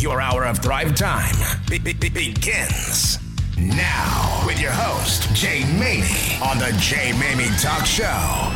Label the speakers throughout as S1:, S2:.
S1: Your hour of Thrive Time be- be- be- begins now with your host, Jay Maymi, on the Jay Maymi Talk Show.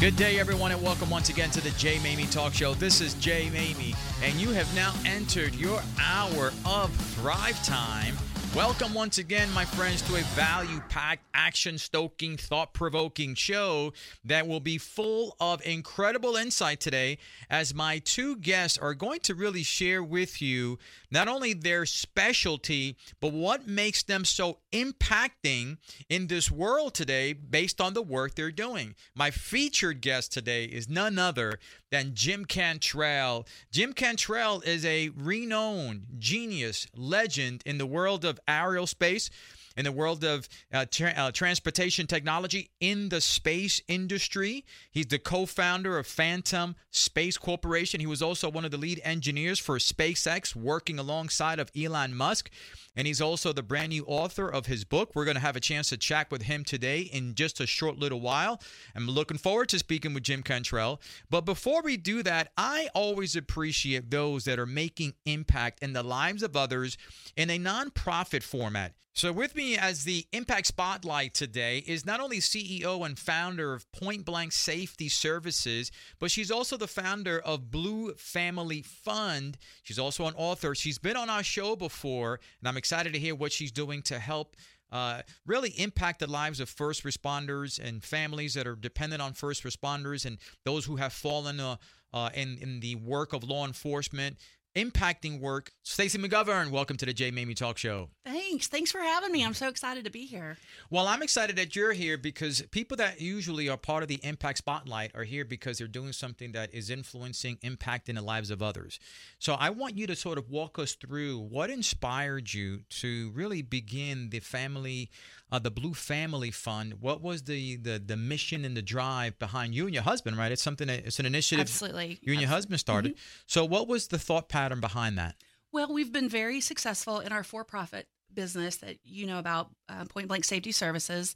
S2: Good day, everyone, and welcome once again to the Jay Maymi Talk Show. This is Jay Maymi, and you have now entered your hour of Thrive Time. Welcome once again, my friends, to a value packed, action stoking, thought provoking show that will be full of incredible insight today as my two guests are going to really share with you not only their specialty, but what makes them so impacting in this world today based on the work they're doing. My featured guest today is none other than Jim Cantrell. Jim Cantrell is a renowned genius, legend in the world of aerial space in the world of uh, tra- uh, transportation technology in the space industry. He's the co founder of Phantom Space Corporation. He was also one of the lead engineers for SpaceX, working alongside of Elon Musk. And he's also the brand new author of his book. We're going to have a chance to chat with him today in just a short little while. I'm looking forward to speaking with Jim Cantrell. But before we do that, I always appreciate those that are making impact in the lives of others in a nonprofit format. So, with me as the Impact Spotlight today is not only CEO and founder of Point Blank Safety Services, but she's also the founder of Blue Family Fund. She's also an author. She's been on our show before, and I'm excited to hear what she's doing to help uh, really impact the lives of first responders and families that are dependent on first responders and those who have fallen uh, uh, in, in the work of law enforcement impacting work. Stacey Magovern, welcome to the Jay Maymi Talk Show.
S3: Thanks. Thanks for having me. I'm so excited to be here.
S2: Well, I'm excited that you're here because people that usually are part of the Impact Spotlight are here because they're doing something that is influencing, impacting the lives of others. So I want you to sort of walk us through what inspired you to really begin the family, uh, the Blue Family Fund. What was the, the the mission and the drive behind you and your husband? Right, it's something. That, it's an initiative.
S3: Absolutely.
S2: You and your husband started. So what was the thought pattern behind that?
S3: Well, we've been very successful in our for-profit business that you know about, uh, Point Blank Safety Services,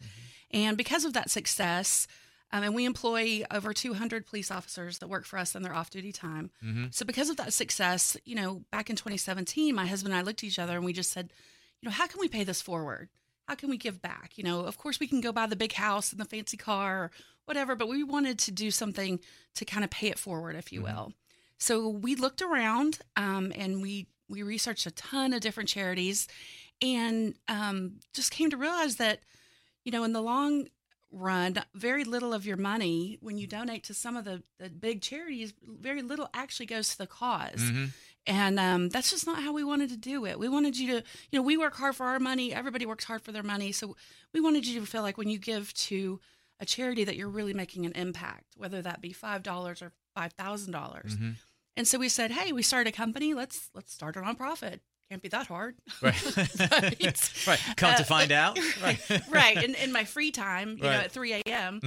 S3: and because of that success. Um, and we employ over 200 police officers that work for us in their off-duty time. So, because of that success, you know, back in 2017, my husband and I looked at each other and we just said, you know, how can we pay this forward? How can we give back? You know, of course, we can go buy the big house and the fancy car or whatever, but we wanted to do something to kind of pay it forward, if you will. So we looked around um, and we we researched a ton of different charities, and um, just came to realize that, you know, in the long run, very little of your money when you donate to some of the, the big charities, very little actually goes to the because
S2: Mm-hmm.
S3: And um, that's just not how we wanted to do it. We wanted you to, you know, we work hard for our money. Everybody works hard for their money. So we wanted you to feel like when you give to a charity that you're really making an impact, whether that be five dollars or five thousand dollars.
S2: Mm-hmm.
S3: And so we said, hey, we started a company. Let's let's start a nonprofit. Can't be that hard.
S2: Right.
S3: Right.
S2: right. Come to
S3: Uh,
S2: find out. Right.
S3: right. In, in my free time, you know, at 3 a.m.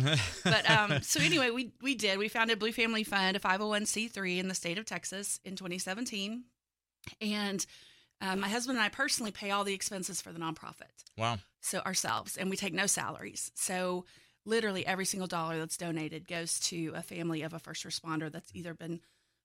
S3: But um, so anyway, we we did. We founded Blue Family Fund, a 501c3 in the state of Texas in 2017, and um, my husband and I personally pay all the expenses for the nonprofit,
S2: wow.
S3: so ourselves, and we take no salaries. So literally every single dollar that's donated goes to a family of a first responder that's either been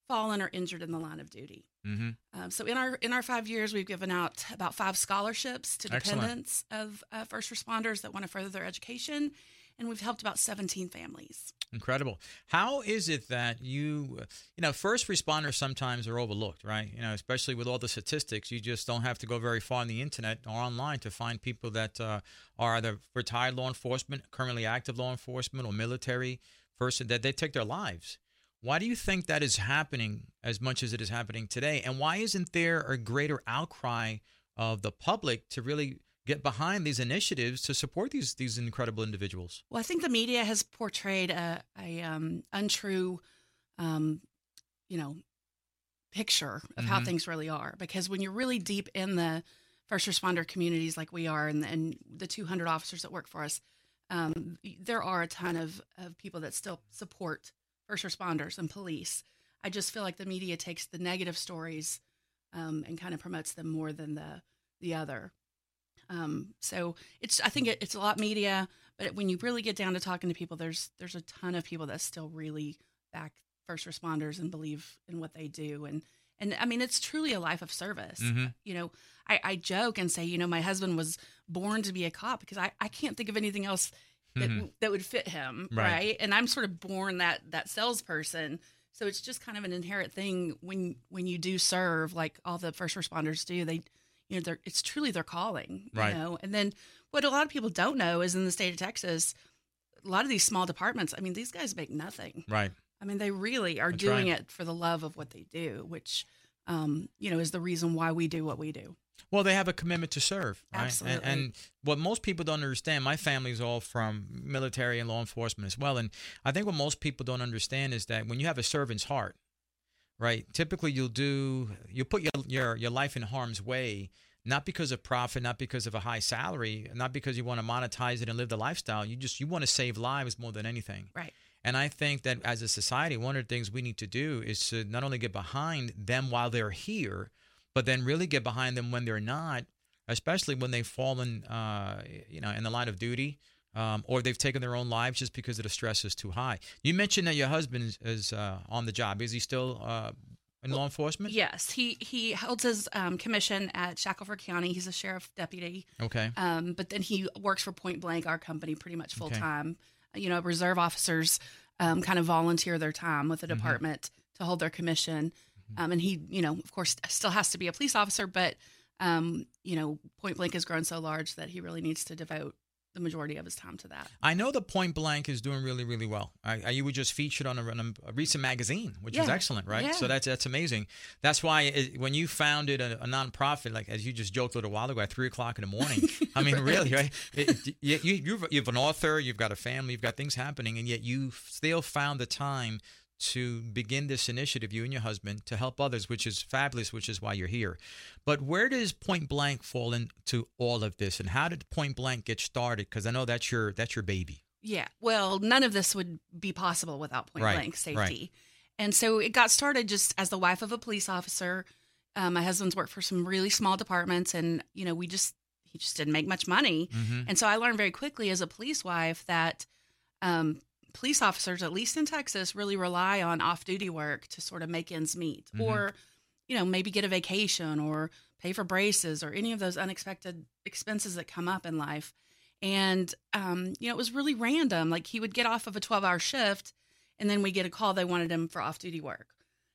S3: fallen or injured in the line of duty.
S2: Mm-hmm.
S3: Um, so in our in our five years, we've given out about five scholarships to
S2: Excellent.
S3: dependents of uh, first responders that want to further their education, and we've helped about 17 families.
S2: Incredible. How is it that you, you know, first responders sometimes are overlooked, right? You know, especially with all the statistics, you just don't have to go very far on the internet or online to find people that uh, are either retired law enforcement, currently active law enforcement, or military person that they take their lives. Why do you think that is happening as much as it is happening today? And why isn't there a greater outcry of the public to really get behind these initiatives to support these these incredible individuals?
S3: Well, I think the media has portrayed a, a um, untrue, um, you know, picture of how
S2: Mhm.
S3: things really are. Because when you're really deep in the first responder communities like we are, and, and the 200 officers that work for us, um, there are a ton of, of people that still support first responders and police. I just feel like the media takes the negative stories um, and kind of promotes them more than the the other. Um, so it's I think it, it's a lot media, but when you really get down to talking to people, there's there's a ton of people that still really back first responders and believe in what they do, and And I mean, it's truly a life of service.
S2: Mhm.
S3: You know, I, I joke and say, you know, my husband was born to be a cop because I, I can't think of anything else that,
S2: Mhm.
S3: that would fit him.
S2: Right.
S3: Right. And I'm sort of born that, that salesperson. So it's just kind of an inherent thing when, when you do serve, like all the first responders do, they, you know, they're, it's truly their calling,
S2: Right.
S3: you know? And then what a lot of people don't know is in the state of Texas, a lot of these small departments, I mean, these guys make nothing.
S2: Right.
S3: I mean, they really are
S2: That's
S3: doing
S2: right.
S3: it for the love of what they do, which, um, you know, is the reason why we do what we do.
S2: Well, they have a commitment to serve, right? And-
S3: Absolutely.
S2: And, what most people don't understand, my family's all from military and law enforcement as well. And I think what most people don't understand is that when you have a servant's heart, right? Typically, you'll do you put your your your life in harm's way, not because of profit, not because of a high salary, not because you want to monetize it and live the lifestyle. You just you want to save lives more than anything.
S3: Right.
S2: And I think that as a society, one of the things we need to do is to not only get behind them while they're here, but then really get behind them when they're not, especially when they've fallen, uh, you know, in the line of duty, um, or they've taken their own lives just because the stress is too high. You mentioned that your husband is, uh, on the job. Is he still uh, in law enforcement?
S3: Yes, he he holds his um, commission at Shackelford County. He's a sheriff deputy,
S2: Okay.
S3: um, but then he works for Point Blank, our company, pretty much full time. Okay. You know, reserve officers um, kind of volunteer their time with the
S2: Mm-hmm.
S3: department to hold their commission, um, and he, you know, of course, still has to be a police officer, but um, you know, Point Blank has grown so large that he really needs to devote the majority of his time to that.
S2: I know the Point Blank is doing really, really well. I, I, you were just featured on a, on a recent magazine, which is
S3: Yeah.
S2: excellent, right?
S3: Yeah.
S2: So that's that's amazing. That's why it, when you founded a, a nonprofit, like as you just joked a little while ago, at three o'clock in the morning. I mean, really, right? It, it- you, you, you've, you've an author, you've got a family, you've got things happening, and yet you still found the time to begin this initiative, you and your husband, to help others, which is fabulous, which is why you're here. But where does Point Blank fall into all of this, and how did Point Blank get started? Because I know that's your that's your baby.
S3: Yeah. Well, none of this would be possible without point
S2: Right,
S3: blank safety.
S2: right.
S3: And so it got started just as the wife of a police officer. Um, my husband's worked for some really small departments, and you know, we just he just didn't make much money.
S2: Mm-hmm.
S3: And so I learned very quickly as a police wife that um, police officers, at least in Texas, really rely on off-duty work to sort of make ends meet,
S2: Mhm.
S3: or you know, maybe get a vacation or pay for braces or any of those unexpected expenses that come up in life. And um, you know, it was really random. Like he would get off of a twelve-hour shift, and then we get a call they wanted him for off-duty work.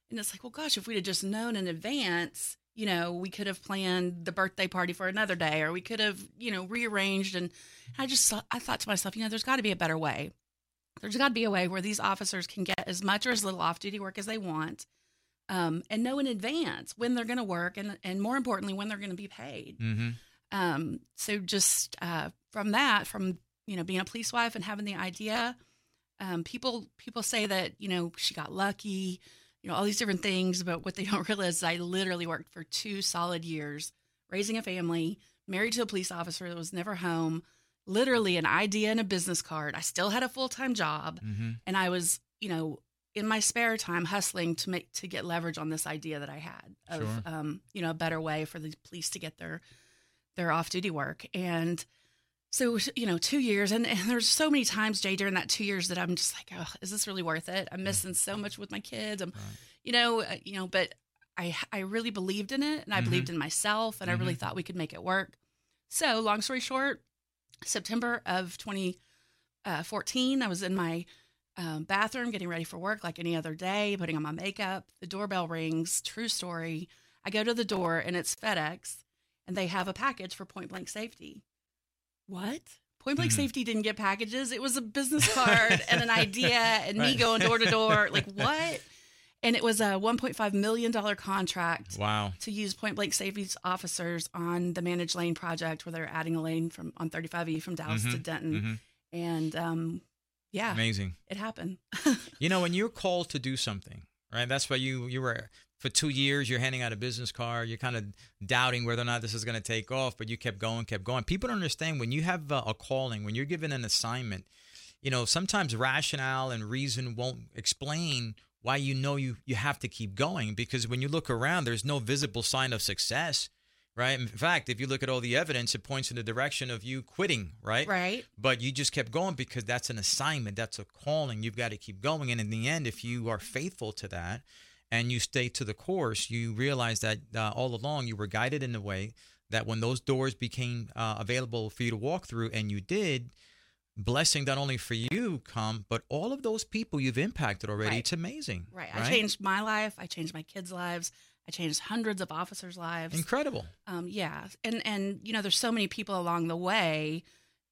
S3: And it's like, well, gosh, if we'd have just known in advance, you know, we could have planned the birthday party for another day, or we could have, you know, rearranged. And I just, I thought to myself, you know, there's got to be a better way. There's got to be a way where these officers can get as much or as little off-duty work as they want, um, and know in advance when they're going to work, and and more importantly, when they're going to be paid.
S2: Mm-hmm.
S3: Um, so just uh, from that, from you know being a police wife and having the idea, um, people people say that you know she got lucky, you know all these different things, but what they don't realize is I literally worked for two solid years raising a family, married to a police officer that was never home, literally an idea and a business card. I still had a full time job,
S2: Mm-hmm.
S3: and I was you know in my spare time hustling to make to get leverage on this idea that I had of
S2: Sure.
S3: um, you know a better way for the police to get their their off duty work and so you know two years and, and there's so many times jay during that two years that i'm just like oh is this really worth it i'm missing so much with my kids i'm
S2: Right.
S3: you know uh, you know but i i really believed in it and i
S2: Mhm.
S3: believed in myself and i really
S2: Mhm.
S3: thought we could make it work so long story short september of 2014 i was in my um, bathroom getting ready for work like any other day putting on my makeup. The doorbell rings. True story. I go to the door and it's fedex and they have a package for point blank safety. What? Point blank
S2: Mhm.
S3: safety didn't get packages? It was a business card and an idea and me going door to door. Like what and it was a 1.5 million dollar contract
S2: Wow.
S3: to use point blank safety's officers on the managed lane project where they're adding a lane from on 35e from dallas to
S2: Mhm.
S3: denton
S2: Mhm.
S3: and um yeah
S2: Amazing.
S3: it happened
S2: You know, when you're called to do something, right? That's why you you were for two years. You're handing out a business card. You're kind of doubting whether or not this is going to take off, but you kept going, kept going. People don't understand when you have a, a calling, when you're given an assignment. You know, sometimes rationale and reason won't explain why you know you you have to keep going because when you look around, there's no visible sign of success. Right. In fact, if you look at all the evidence, it points in the direction of you quitting. Right
S3: right
S2: but you just kept going because that's an assignment that's a calling you've got to keep going and in the end if you are faithful to that and you stay to the course, you realize that uh, all along you were guided in a way that when those doors became uh, available for you to walk through, and you did, blessing not only for you come, but all of those people you've impacted already.
S3: Right.
S2: It's amazing.
S3: Right. I changed my life. I changed my kids' lives. I changed hundreds of officers' lives.
S2: Incredible.
S3: Um, yeah, and and you know, there's so many people along the way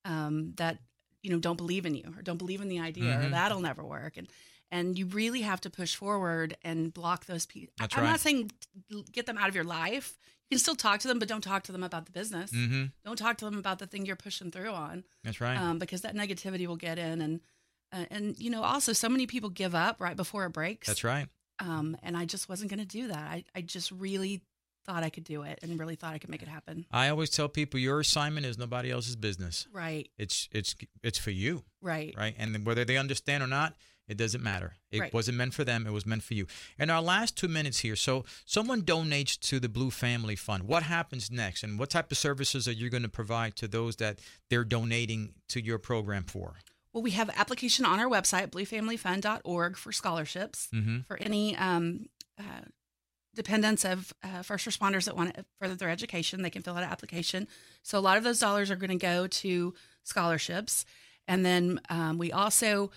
S3: um, that you know don't believe in you or don't believe in the idea or
S2: Mhm.
S3: that'll never work, and and you really have to push forward and block those people.
S2: That's
S3: I'm
S2: right.
S3: not saying get them out of your life. You can still talk to them, but don't talk to them about the business.
S2: Mm-hmm.
S3: Don't talk to them about the thing you're pushing through on,
S2: That's right.
S3: um, because that negativity will get in and. Uh, and you know, also, so many people give up right before it breaks
S2: That's right.
S3: um, and I just wasn't going to do that. I, I just really thought I could do it and really thought I could make it happen.
S2: I always tell people your assignment is nobody else's business.
S3: Right,
S2: It's it's it's for you,
S3: right,
S2: right? And whether they understand or not, it doesn't matter. It
S3: Right.
S2: wasn't meant for them. It was meant for you. And our last two minutes here. So someone donates to the Blue Family Fund. What happens next? And what type of services are you going to provide to those that they're donating to your program for?
S3: Well, we have application on our website, bluefamilyfund.org, for scholarships
S2: Mm-hmm.
S3: for any um, uh, dependents of uh, first responders that want to further their education. They can fill out an application. So a lot of those dollars are going to go to scholarships. And then um, we also,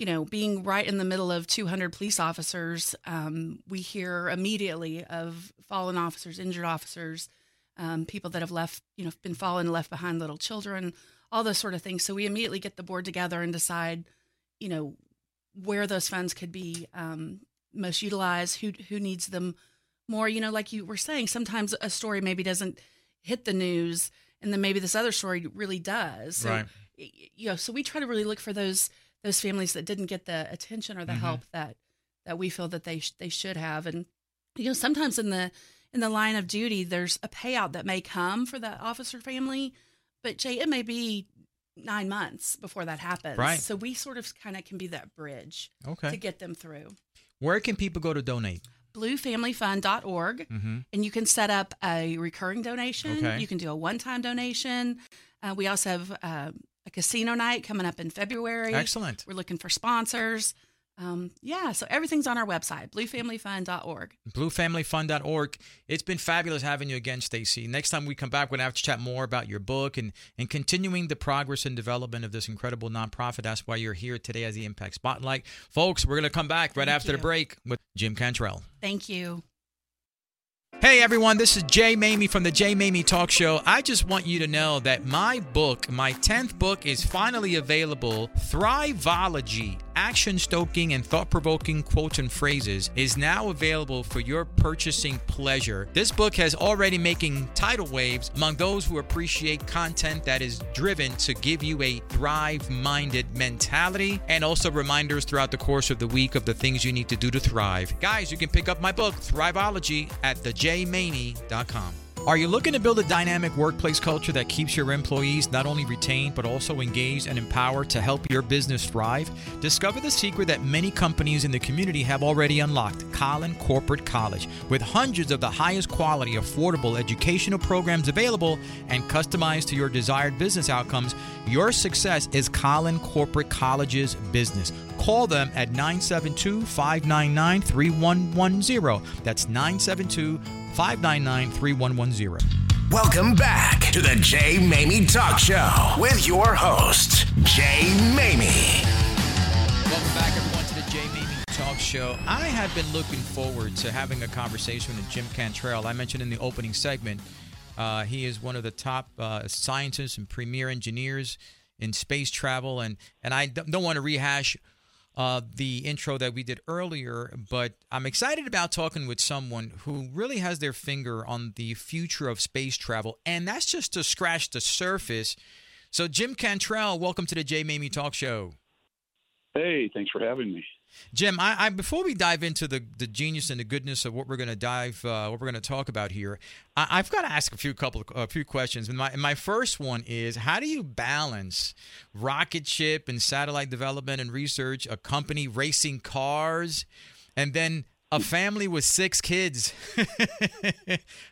S3: you know, being right in the middle of 200 police officers, um, we hear immediately of fallen officers, injured officers, um, people that have left, you know, been fallen, left behind little children, all those sort of things. So we immediately get the board together and decide, you know, where those funds could be um, most utilized, who who needs them more. You know, like you were saying, sometimes a story maybe doesn't hit the news, and then maybe this other story really does. So,
S2: Right.
S3: You know, so we try to really look for those those families that didn't get the attention or the
S2: Mhm.
S3: help that that we feel that they sh- they should have, and you know, sometimes in the in the line of duty, there's a payout that may come for that officer family, but Jay, it may be nine months before that happens.
S2: Right.
S3: So we sort of kind of can be that bridge
S2: Okay.
S3: to get them through.
S2: Where can people go to donate?
S3: Bluefamilyfund.org,
S2: Mm-hmm.
S3: and you can set up a recurring donation.
S2: Okay.
S3: You can do a one-time donation. Uh, we also have uh, a casino night coming up in February.
S2: Excellent.
S3: We're looking for sponsors. Um, yeah, so everything's on our website, bluefamilyfund.org.
S2: bluefamilyfund.org. It's been fabulous having you again, Stacey. Next time we come back, we're going to have to chat more about your book and, and continuing the progress and development of this incredible nonprofit. That's why you're here today as the Impact Spotlight. Folks, we're going to come back right
S3: Thank
S2: after the break with Jim Cantrell.
S3: Thank you.
S2: Hey everyone, this is Jay Maymi from the Jay Maymi Talk Show. I just want you to know that my book, my 10th book, is finally available. Thriveology, action stoking and thought provoking quotes and phrases, is now available for your purchasing pleasure. This book has already making tidal waves among those who appreciate content that is driven to give you a thrive minded mentality and also reminders throughout the course of the week of the things you need to do to thrive. Guys, you can pick up my book, Thriveology, at thejmaney.com. Are you looking to build a dynamic workplace culture that keeps your employees not only retained but also engaged and empowered to help your business thrive? Discover the secret that many companies in the community have already unlocked Collin Corporate College. With hundreds of the highest quality, affordable educational programs available and customized to your desired business outcomes, your success is Collin Corporate College's business. Call them at 972 599 3110. That's 972 599 3110.
S1: Welcome back to the Jay Maymi Talk Show with your host, Jay Maymi.
S2: Welcome back, everyone, to the Jay Maymi Talk Show. I have been looking forward to having a conversation with Jim Cantrell. I mentioned in the opening segment, uh, he is one of the top uh, scientists and premier engineers in space travel, and and I don't don't want to rehash uh, the intro that we did earlier, but I'm excited about talking with someone who really has their finger on the future of space travel, and that's just to scratch the surface. So, Jim Cantrell, welcome to the Jay Maymi Talk Show.
S4: Hey, thanks for having me.
S2: Jim, I, I before we dive into the, the genius and the goodness of what we're going to dive, uh, what we're going to talk about here, I, I've got to ask a few couple a few questions. And my my first one is, how do you balance rocket ship and satellite development and research, a company racing cars, and then a family with six kids?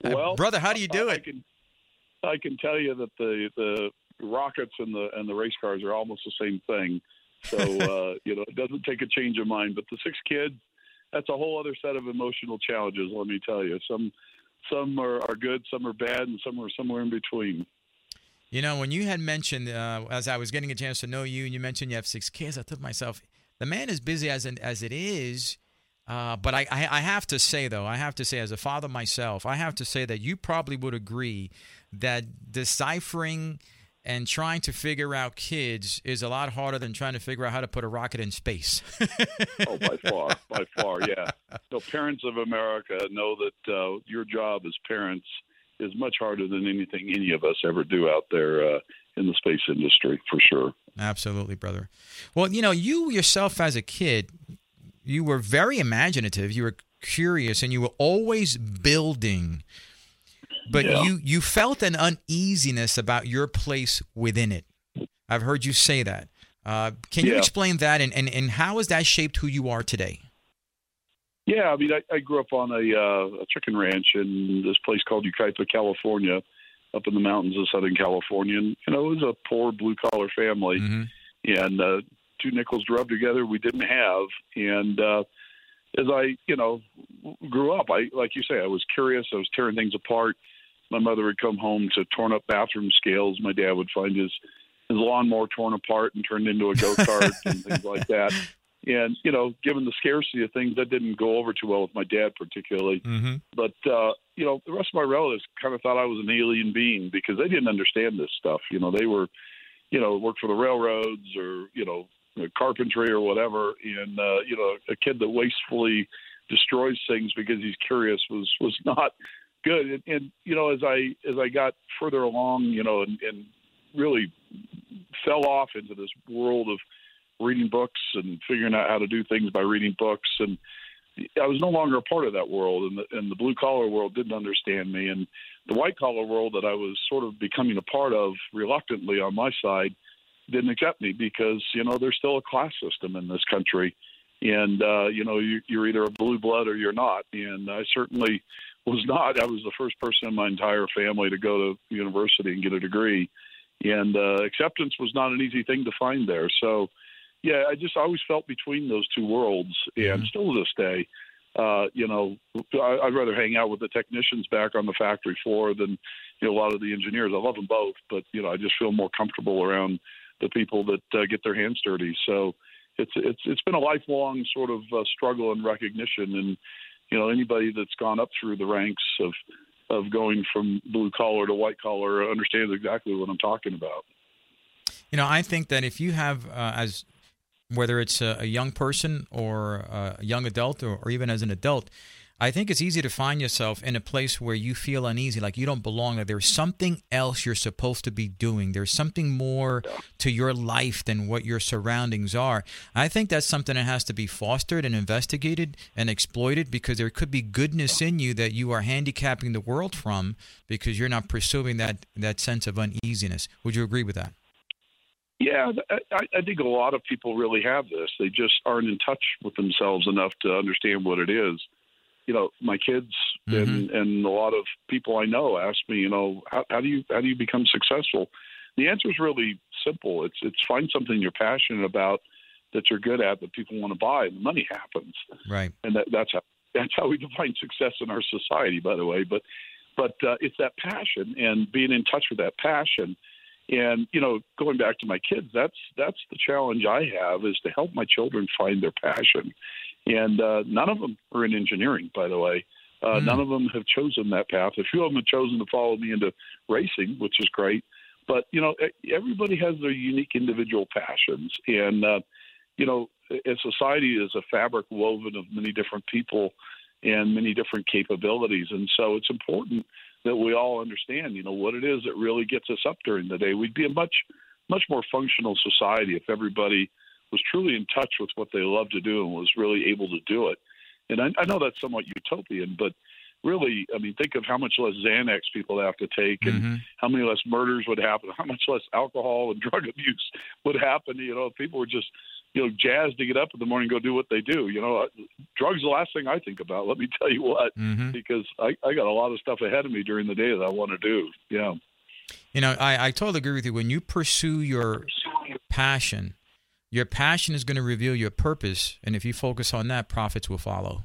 S4: Well,
S2: brother, how do you do
S4: I, I
S2: it?
S4: can I can tell you that the the rockets and the and the race cars are almost the same thing. So uh, you know, it doesn't take a change of mind. But the six kids, that's a whole other set of emotional challenges. Let me tell you, some some are, are good, some are bad, and some are somewhere in between.
S2: You know, when you had mentioned, uh, as I was getting a chance to know you, and you mentioned you have six kids, I thought to myself, the man is busy as an, as it is. Uh, but I, I, I have to say though, I have to say as a father myself, I have to say that you probably would agree that deciphering and trying to figure out kids is a lot harder than trying to figure out how to put a rocket in space.
S4: oh, by far, by far, yeah. So parents of America know that uh, your job as parents is much harder than anything any of us ever do out there uh, in the space industry, for sure.
S2: Absolutely, brother. Well, you know, you yourself as a kid, you were very imaginative. You were curious, and you were always building. But
S4: Yeah.
S2: you you felt an uneasiness about your place within it. I've heard you say that. Uh, can you explain that, and, and and how has that shaped who you are today?
S4: Yeah, I mean, I, I grew up on a, uh, a chicken ranch in this place called Yucaipa, California, up in the mountains of Southern California. And, you know, it was a poor blue collar family.
S2: hmm
S4: and uh, two nickels to rub together we didn't have. And uh, as I, you know, grew up, I like you say, I was curious. I was tearing things apart. My mother would come home to torn up bathroom scales. My dad would find his his lawnmower torn apart and turned into a go kart and things like that. And you know, given the scarcity of things, that didn't go over too well with my dad particularly
S2: hmm
S4: but uh, you know, the rest of my relatives kind of thought I was an alien being because they didn't understand this stuff. You know, they were, you know, worked for the railroads or you know, carpentry or whatever, and uh, you know, a kid that wastefully destroys things because he's curious was was not good. And, and you know, as I as I got further along, you know, and, and really fell off into this world of reading books and figuring out how to do things by reading books and I was no longer a part of that world, and the, and the blue collar world didn't understand me, and the white collar world that I was sort of becoming a part of reluctantly on my side didn't accept me because you know there's still a class system in this country, and uh, you know you, you're either a blue blood or you're not, and I certainly was not. I was the first person in my entire family to go to university and get a degree, and uh, acceptance was not an easy thing to find there. So yeah, I just always felt between those two worlds, and
S2: Mhm.
S4: still to this day, uh, you know, I, I'd rather hang out with the technicians back on the factory floor than you know a lot of the engineers. I love them both, but you know, I just feel more comfortable around the people that uh, get their hands dirty. So it's it's it's been a lifelong sort of uh, struggle and recognition, and you know, anybody that's gone up through the ranks of of going from blue collar to white collar understands exactly what I'm talking about.
S2: You know, I think that if you have, uh, as whether it's a, a young person or a young adult or, or even as an adult, I think it's easy to find yourself in a place where you feel uneasy, like you don't belong, that there's something else you're supposed to be doing. There's something more to your life than what your surroundings are. I think that's something that has to be fostered and investigated and exploited because there could be goodness in you that you are handicapping the world from because you're not pursuing that, that sense of uneasiness. Would you agree with that?
S4: Yeah, I, I think a lot of people really have this. They just aren't in touch with themselves enough to understand what it is. You know, my kids and and a lot of people I know ask me, you know, how, how do you how do you become successful? The answer is really simple. It's it's find something you're passionate about that you're good at that people want to buy, and the money happens
S2: Right.
S4: and that, that's how that's how we define success in our society, by the way. But but uh, it's that passion and being in touch with that passion, and you know, going back to my kids, that's that's the challenge I have is to help my children find their passion, and uh, none of them are in engineering, by the way. Uh,
S2: Mm.
S4: None of them have chosen that path. A few of them have chosen to follow me into racing, which is great. But you know, everybody has their unique individual passions, and uh, you know, a society is a fabric woven of many different people and many different capabilities. And so it's important that we all understand, you know, what it is that really gets us up during the day. We'd be a much, much more functional society if everybody was truly in touch with what they loved to do and was really able to do it. And I, I know that's somewhat utopian, but really, I mean, think of how much less Xanax people have to take and
S2: Mhm.
S4: how many less murders would happen, how much less alcohol and drug abuse would happen. You know, if people were just, you know, jazzed to get up in the morning and go do what they do. You know, drugs the last thing I think about. Let me tell you what,
S2: Mhm.
S4: because I, I got a lot of stuff ahead of me during the day that I want to do. Yeah.
S2: You know, I, I totally agree with you. When you pursue your passion, Your passion is going to reveal your purpose, and if you focus on that, profits will follow.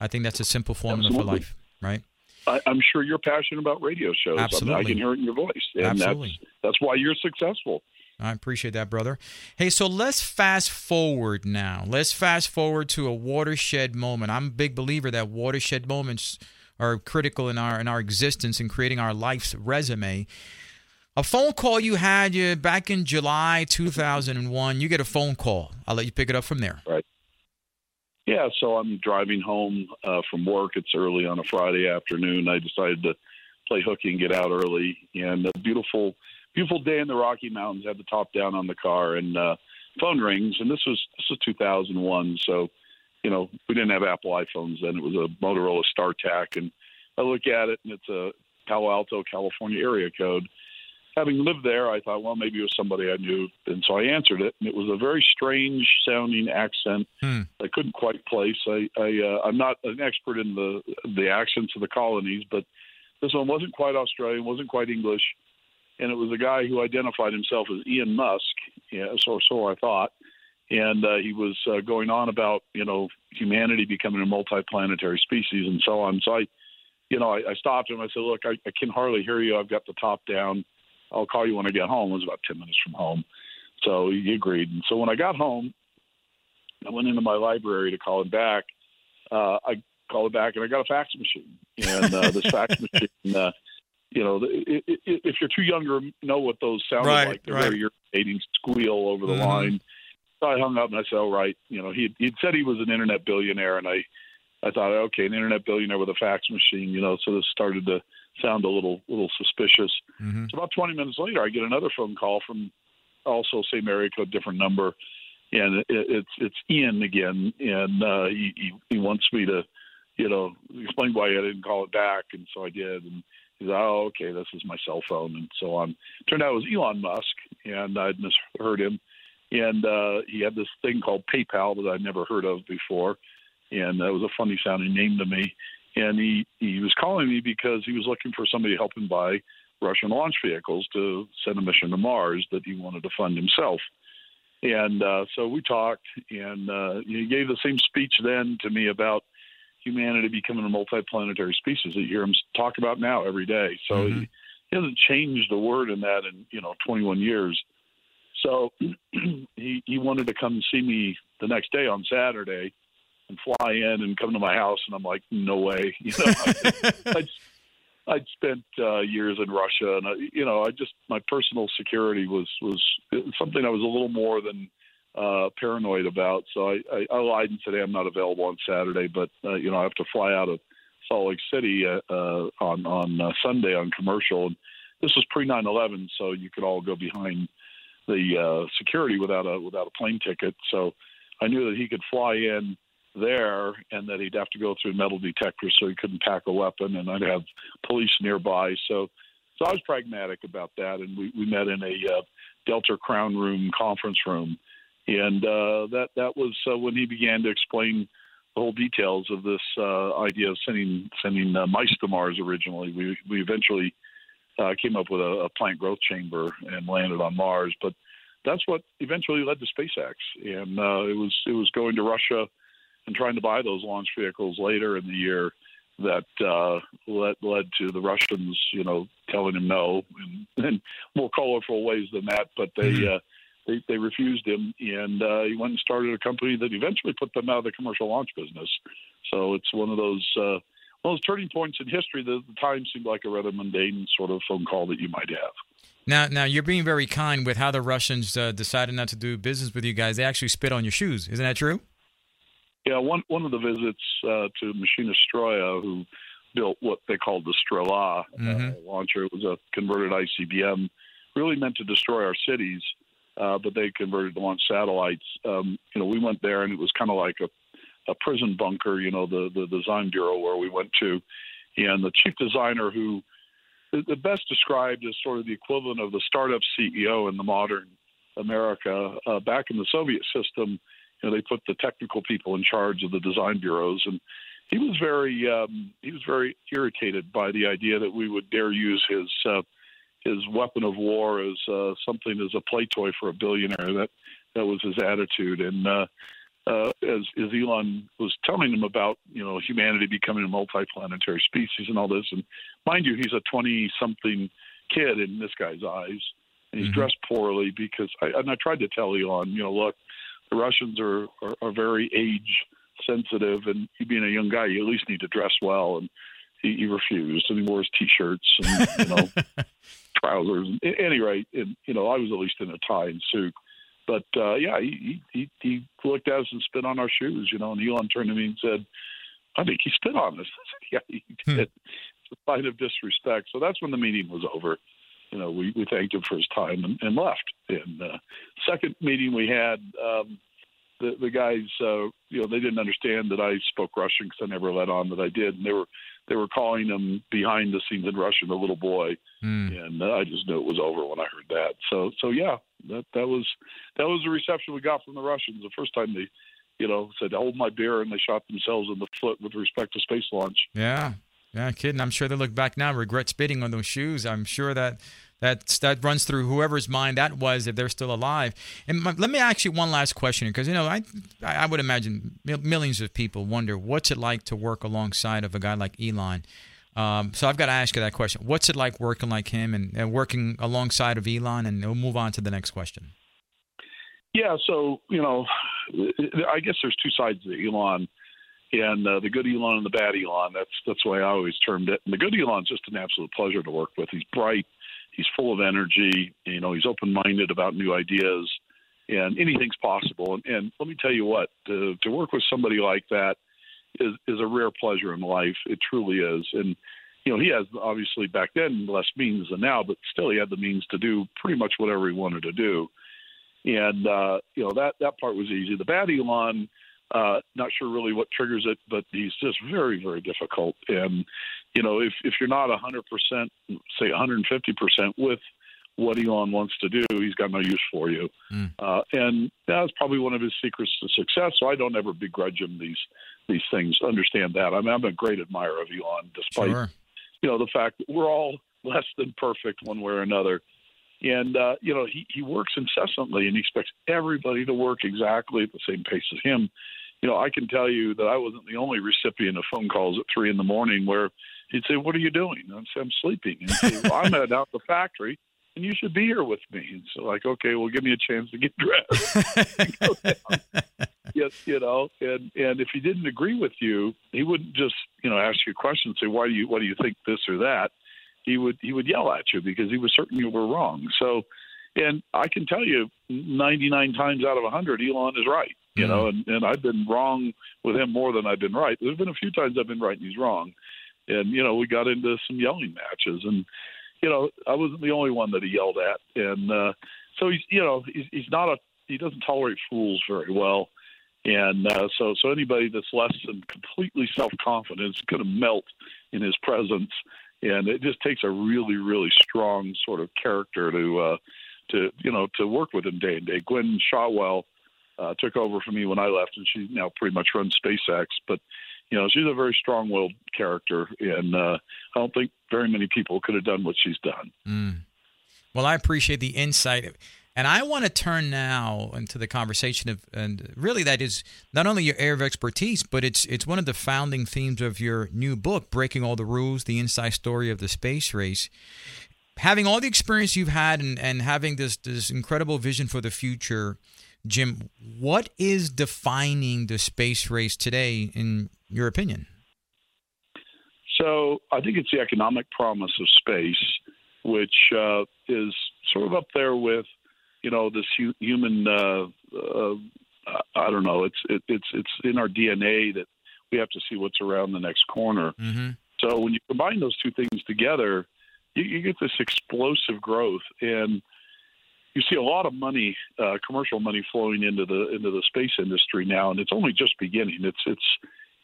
S2: I think that's a simple formula
S4: Absolutely.
S2: for life, right?
S4: I, I'm sure you're passionate about radio shows. I, mean, I
S2: Absolutely.
S4: can hear it in your voice, and
S2: Absolutely.
S4: that's that's why you're successful.
S2: I appreciate that, brother. Hey, so let's fast forward now. Let's fast forward to a watershed moment. I'm a big believer that watershed moments are critical in our in our existence in creating our life's resume. A phone call you had you back in July 2001. You get a phone call. I'll let you pick it up from there. Right.
S4: Yeah, so I'm driving home uh, from work. It's early on a Friday afternoon. I decided to play hooky and get out early. And a beautiful, beautiful day in the Rocky Mountains. Had the top down on the car, and uh, phone rings. And this was this was 2001, so you know we didn't have Apple iPhones then. It was a Motorola StarTAC, and I look at it, and it's a Palo Alto, California area code. Having lived there, I thought, well, maybe it was somebody I knew, and so I answered it. And it was a very strange sounding accent.
S2: Hmm.
S4: I couldn't quite place. I, I uh, I'm not an expert in the the accents of the colonies, but this one wasn't quite Australian, wasn't quite English, and it was a guy who identified himself as Ian Musk. Yeah, so so I thought, and uh, he was uh, going on about you know humanity becoming a multiplanetary species and so on. So I, you know, I, I stopped him. I said, look, I, I can hardly hear you. I've got the top down. I'll call you when I get home. It was about ten minutes from home, so he agreed. And so when I got home, I went into my library to call him back. Uh, I called it back, and I got a fax machine. And uh, this fax machine, uh, you know, i- i- i- if you're too young to know what those sounded
S2: Right,
S4: like, they're
S2: right.
S4: very irritating squeal over the
S2: Mhm.
S4: line. So I hung up and I said, "All right." You know, he he'd said he was an internet billionaire, and I I thought, okay, an internet billionaire with a fax machine. You know, so this started to sound a little little suspicious.
S2: hmm
S4: So about 20 minutes later, I get another phone call from also same area code, different number, and it, it's it's Ian again, and uh, he, he he wants me to, you know, explain why I didn't call it back, and so I did, and he's like, oh, okay, this is my cell phone, and so on. Turned out it was Elon Musk, and I'd misheard him, and uh, he had this thing called PayPal that I'd never heard of before, and that was a funny sounding name to me. And he, he was calling me because he was looking for somebody to help him buy Russian launch vehicles to send a mission to Mars that he wanted to fund himself. And uh, so we talked, and uh, he gave the same speech then to me about humanity becoming a multiplanetary species that you hear him talk about now every day. So
S2: Mhm.
S4: he, he hasn't changed a word in that in you know 21 years. So he he wanted to come see me the next day on Saturday and fly in and come to my house, and I'm like, no way, you know. I'd, I'd spent uh, years in Russia, and I, you know, I just my personal security was was something I was a little more than uh, paranoid about. So I, I, I lied and said, hey, I'm not available on Saturday, but uh, you know, I have to fly out of Salt Lake City uh, uh, on on uh, Sunday on commercial. And this was pre 9/11, so you could all go behind the uh, security without a without a plane ticket. So I knew that he could fly in there and that he'd have to go through metal detectors so he couldn't pack a weapon and I'd have police nearby. So so I was pragmatic about that and we, we met in a uh, Delta Crown Room conference room. And uh, that that was uh, when he began to explain the whole details of this uh, idea of sending sending uh, mice to Mars. Originally, we we eventually uh, came up with a, a plant growth chamber and landed on Mars. But that's what eventually led to SpaceX, and it was it was going to Russia and trying to buy those launch vehicles later in the year that uh, led led to the Russians, you know, telling him no, in, and more colorful ways than that. But they
S2: Mhm.
S4: uh, they, they refused him, and uh, he went and started a company that eventually put them out of the commercial launch business. So it's one of those uh, one of those turning points in history that at the time seemed like a rather mundane sort of phone call that you might have.
S2: Now, now you're being very kind with how the Russians uh, decided not to do business with you guys. They actually spit on your shoes. Isn't that true?
S4: Yeah, one one of the visits uh, to Machina Stroya, who built what they called the Strela
S2: Mhm.
S4: uh, launcher, it was a converted ICBM, really meant to destroy our cities, uh, but they converted to launch satellites. Um, you know, we went there, and it was kind of like a, a prison bunker. You know, the the design bureau where we went to, and the chief designer who the, the best described as sort of the equivalent of the startup CEO in the modern America. Uh, back in the Soviet system, you know, they put the technical people in charge of the design bureaus, and he was very um, he was very irritated by the idea that we would dare use his uh, his weapon of war as uh, something as a play toy for a billionaire. That that was his attitude. And uh, uh, as as Elon was telling him about you know humanity becoming a multiplanetary species and all this, and mind you, he's a twenty something kid in this guy's eyes, and he's mm-hmm. dressed poorly because I and I tried to tell Elon, you know, look, the Russians are are, are very age sensitive, and you being a young guy, you at least need to dress well. And he, he refused, and he wore his t-shirts and you know trousers. At any rate, and you know, I was at least in a tie and suit. But uh, yeah, he, he he looked at us and spit on our shoes, you know. And Elon turned to me and said, "I think he spit on us." yeah, he hmm. did. It's a sign of disrespect. So that's when the meeting was over. You know, we, we thanked him for his time and, and left. And uh, second meeting we had, um, the the guys, uh, you know, they didn't understand that I spoke Russian because I never let on that I did, and they were they were calling him behind the scenes in Russian a little boy, mm. and uh, I just knew it was over when I heard that. So so yeah, that that was that was the reception we got from the Russians the first time they, you know, said hold my beer and they shot themselves in the foot with respect to space launch.
S2: Yeah. Yeah, kidding. I'm sure they look back now, regret spitting on those shoes. I'm sure that that that runs through whoever's mind that was if they're still alive. And my, let me ask you one last question because you know I I would imagine millions of people wonder what's it like to work alongside of a guy like Elon. Um, so I've got to ask you that question: What's it like working like him and, and working alongside of Elon? And we'll move on to the next question.
S4: Yeah, so you know, I guess there's two sides to Elon, and uh, the good Elon and the bad Elon. That's that's way I always termed it. And the good Elon's just an absolute pleasure to work with. He's bright he's full of energy. You know, he's open minded about new ideas, and anything's possible. And, and let me tell you what, to, to work with somebody like that is is a rare pleasure in life. It truly is. And you know, he has obviously back then less means than now, but still he had the means to do pretty much whatever he wanted to do. And uh, you know that that part was easy. The bad Elon uh, not sure really what triggers it, but he's just very, very difficult. And you know, if if you're not 100 percent, say 150 percent with what Elon wants to do, he's got no use for you. Mm. Uh, and that's probably one of his secrets to success. So I don't ever begrudge him these these things. Understand that. I mean, I'm a great admirer of Elon, despite sure. you know the fact that we're all less than perfect one way or another. And uh, you know, he he works incessantly, and he expects everybody to work exactly at the same pace as him you know, I can tell you that I wasn't the only recipient of phone calls at three in the morning where he'd say, "What are you doing?" I'd say, "I'm sleeping." And say, well, I'm at out the factory, and you should be here with me. And so, like, okay, well, give me a chance to get dressed. yes, you know, and and if he didn't agree with you, he wouldn't just you know ask you a question say, "Why do you what do you think this or that?" He would he would yell at you because he was certain you were wrong. So, and I can tell you, 99 times out of 100, Elon is right you know, mm-hmm. and, and I've been wrong with him more than I've been right. There's been a few times I've been right and he's wrong. And, you know, we got into some yelling matches and, you know, I wasn't the only one that he yelled at. And, uh, so he's, you know, he's, he's not a, he doesn't tolerate fools very well. And, uh, so, so anybody that's less than completely self-confident is going to melt in his presence. And it just takes a really, really strong sort of character to, uh, to, you know, to work with him day and day. Gwynne Shotwell, uh, took over for me when I left, and she now pretty much runs SpaceX. But you know, she's a very strong-willed character, and uh, I don't think very many people could have done what she's done.
S2: Mm. Well, I appreciate the insight. And I want to turn now into the conversation of, and really that is not only your area of expertise, but it's it's one of the founding themes of your new book, Breaking All the Rules: The Inside Story of the Space Race. Having all the experience you've had and, and having this this incredible vision for the future, Jim, what is defining the space race today, in your opinion?
S4: So I think it's the economic promise of space, which uh, is sort of up there with, you know, this hu- human. Uh, uh, I don't know. It's it, it's it's in our DNA that we have to see what's around the next corner. Mm-hmm. So when you combine those two things together, you, you get this explosive growth and you see a lot of money, uh, commercial money flowing into the into the space industry now, and it's only just beginning. It's it's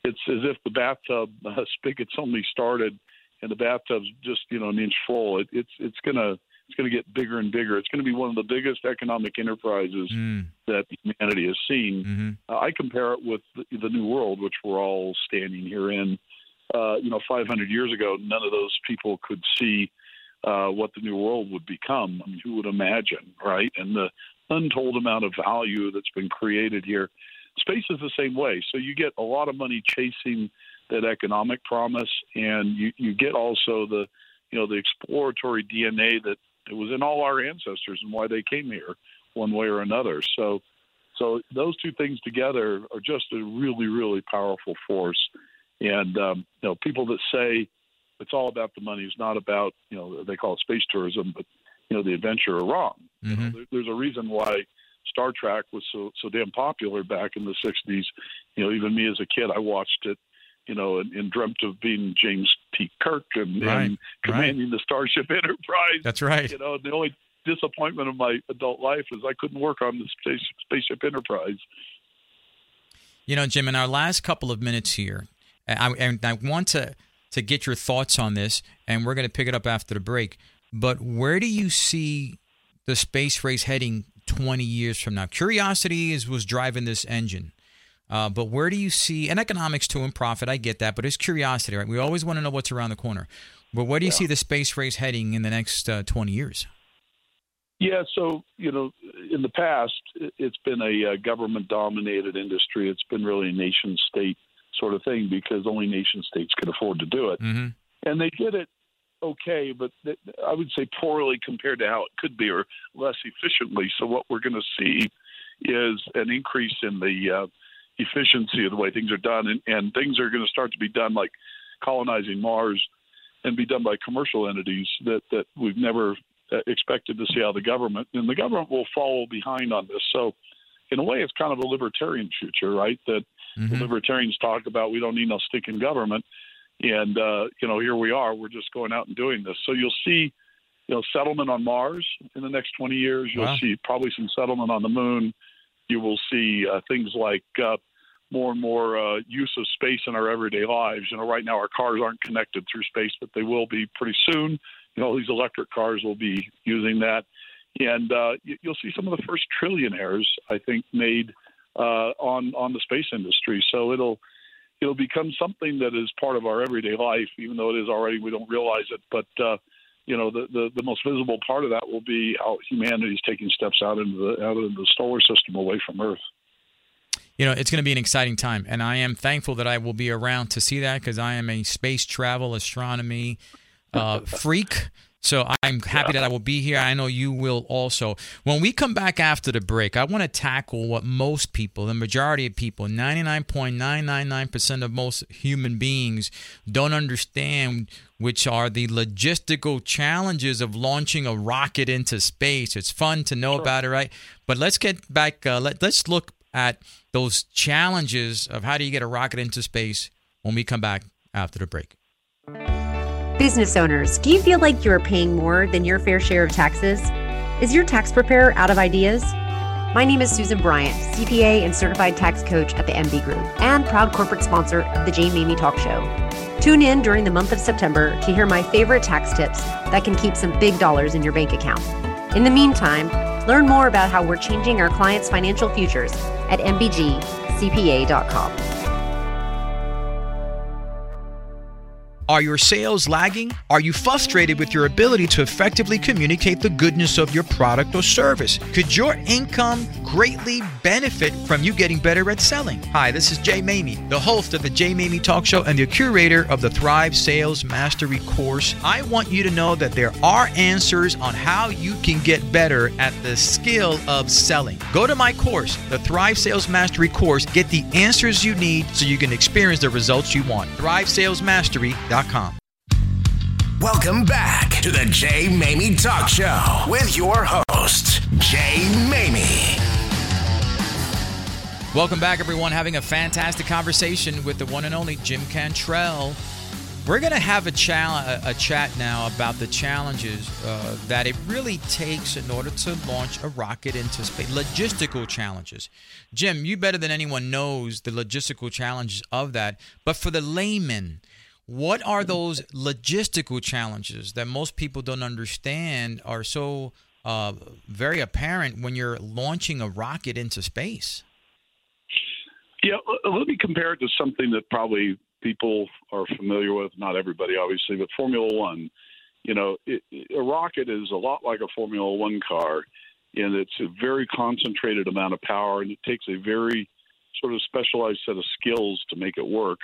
S4: it's as if the bathtub uh, spigot's only started, and the bathtub's just you know an inch full. It, it's it's gonna it's gonna get bigger and bigger. It's gonna be one of the biggest economic enterprises mm. that humanity has seen. Mm-hmm. Uh, I compare it with the, the New World, which we're all standing here in. Uh, you know, 500 years ago, none of those people could see uh, what the new world would become. I mean, who would imagine, right? And the untold amount of value that's been created here. Space is the same way. So you get a lot of money chasing that economic promise, and you, you get also the you know the exploratory DNA that it was in all our ancestors and why they came here one way or another. So so those two things together are just a really really powerful force. And um, you know people that say it's all about the money, it's not about you know they call it space tourism, but you know the adventure are wrong. Mm-hmm. You know, there, there's a reason why Star Trek was so so damn popular back in the '60s. You know, even me as a kid, I watched it. You know, and, and dreamt of being James T. Kirk and, right. and commanding right. the Starship Enterprise.
S2: That's right.
S4: You know, the only disappointment of my adult life is I couldn't work on the space, Spaceship Enterprise.
S2: You know, Jim, in our last couple of minutes here, I, and I want to to get your thoughts on this, and we're going to pick it up after the break. But where do you see the space race heading 20 years from now? Curiosity is was driving this engine. Uh, but where do you see and economics too and profit? I get that, but it's curiosity, right? We always want to know what's around the corner. But where do you yeah. see the space race heading in the next uh, 20 years?
S4: Yeah, so you know, in the past, it's been a uh, government-dominated industry. It's been really a nation-state sort of thing because only nation states can afford to do it,
S2: mm-hmm.
S4: and they did it okay, but I would say poorly compared to how it could be, or less efficiently. So what we're going to see is an increase in the uh, efficiency of the way things are done, and, and things are going to start to be done like colonizing Mars, and be done by commercial entities that that we've never uh, expected to see out of the government, and the government will follow behind on this. So. In a way, it's kind of a libertarian future, right? That mm-hmm. the libertarians talk about we don't need no stinking government and uh, you know, here we are. We're just going out and doing this. So you'll see, you know, settlement on Mars in the next 20 years. You'll wow. see probably some settlement on the Moon. You will see uh, things like uh, more and more uh, use of space in our everyday lives. You know, right now our cars aren't connected through space, but they will be pretty soon. You know, these electric cars will be using that, and uh, you'll see some of the first trillionaires, I think, made uh, on on the space industry. So it'll it'll become something that is part of our everyday life, even though it is already. We don't realize it, but uh, you know, the, the, the most visible part of that will be how humanity is taking steps out into the out of the solar system, away from Earth.
S2: You know, it's going to be an exciting time, and I am thankful that I will be around to see that because I am a space travel astronomy uh, freak. So I'm happy that I will be here. I know you will also. When we come back after the break, I want to tackle what most people, the majority of people, 99.999% of most human beings don't understand, which are the logistical challenges of launching a rocket into space. It's fun to know sure. about it, right? But let's get back, uh, let, let's look at those challenges of how do you get a rocket into space when we come back after the break.
S5: Business owners, do you feel like you are paying more than your fair share of taxes? Is your tax preparer out of ideas? My name is Susan Bryant, CPA and certified tax coach at the MB Group and proud corporate sponsor of the Jay Maymi Talk Show. Tune in during the month of September to hear my favorite tax tips that can keep some big dollars in your bank account. In the meantime, learn more about how we're changing our clients' financial futures at mbgcpa.com.
S2: Are your sales lagging? Are you frustrated with your ability to effectively communicate the goodness of your product or service? Could your income greatly benefit from you getting better at selling? Hi, this is Jay Maymi, the host of the Jay Maymi Talk Show and the curator of the Thrive Sales Mastery course. I want you to know that there are answers on how you can get better at the skill of selling. Go to my course, the Thrive Sales Mastery course, get the answers you need so you can experience the results you want. ThriveSalesMastery.com
S1: Welcome back to the Jay Maymi Talk Show with your host, Jay Maymi.
S2: Welcome back, everyone. Having a fantastic conversation with the one and only Jim Cantrell. We're going to have a, a, chat now about the challenges uh, that it really takes in order to launch a rocket into space. Logistical challenges. Jim, you better than anyone knows the logistical challenges of that. But for the layman, what are those logistical challenges that most people don't understand are so uh, very apparent when you're launching a rocket into space?
S4: Yeah, let me compare it to something that probably people are familiar with. Not everybody, obviously, but Formula One. You know, it, a rocket is a lot like a Formula One car and it's a very concentrated amount of power, and it takes a very sort of specialized set of skills to make it work.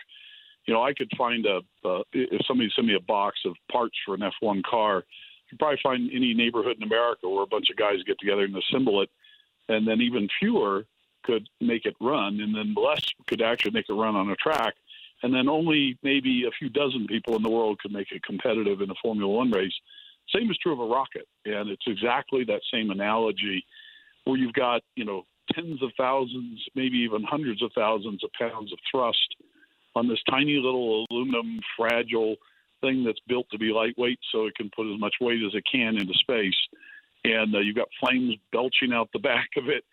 S4: You know, I could find a uh, if somebody sent me a box of parts for an F1 car, you probably find any neighborhood in America where a bunch of guys get together and assemble it, and then even fewer could make it run, and then less could actually make it run on a track, and then only maybe a few dozen people in the world could make it competitive in a Formula One race. Same is true of a rocket, and it's exactly that same analogy where you've got you know tens of thousands, maybe even hundreds of thousands of pounds of thrust on this tiny little aluminum fragile thing that's built to be lightweight so it can put as much weight as it can into space. And uh, you've got flames belching out the back of it.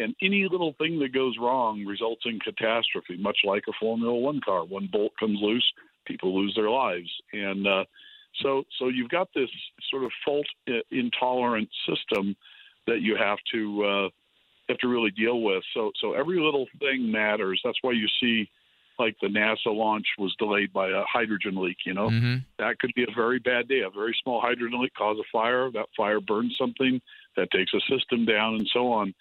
S4: And any little thing that goes wrong results in catastrophe, much like a Formula One car. One bolt comes loose, people lose their lives. And uh, so, so you've got this sort of fault uh, intolerant system that you have to uh, have to really deal with. So, so every little thing matters. That's why you see, like the NASA launch was delayed by a hydrogen leak. You know,
S2: Mm-hmm.
S4: that could be a very bad day. A very small hydrogen leak cause a fire. That fire burns something. That takes a system down, and so on.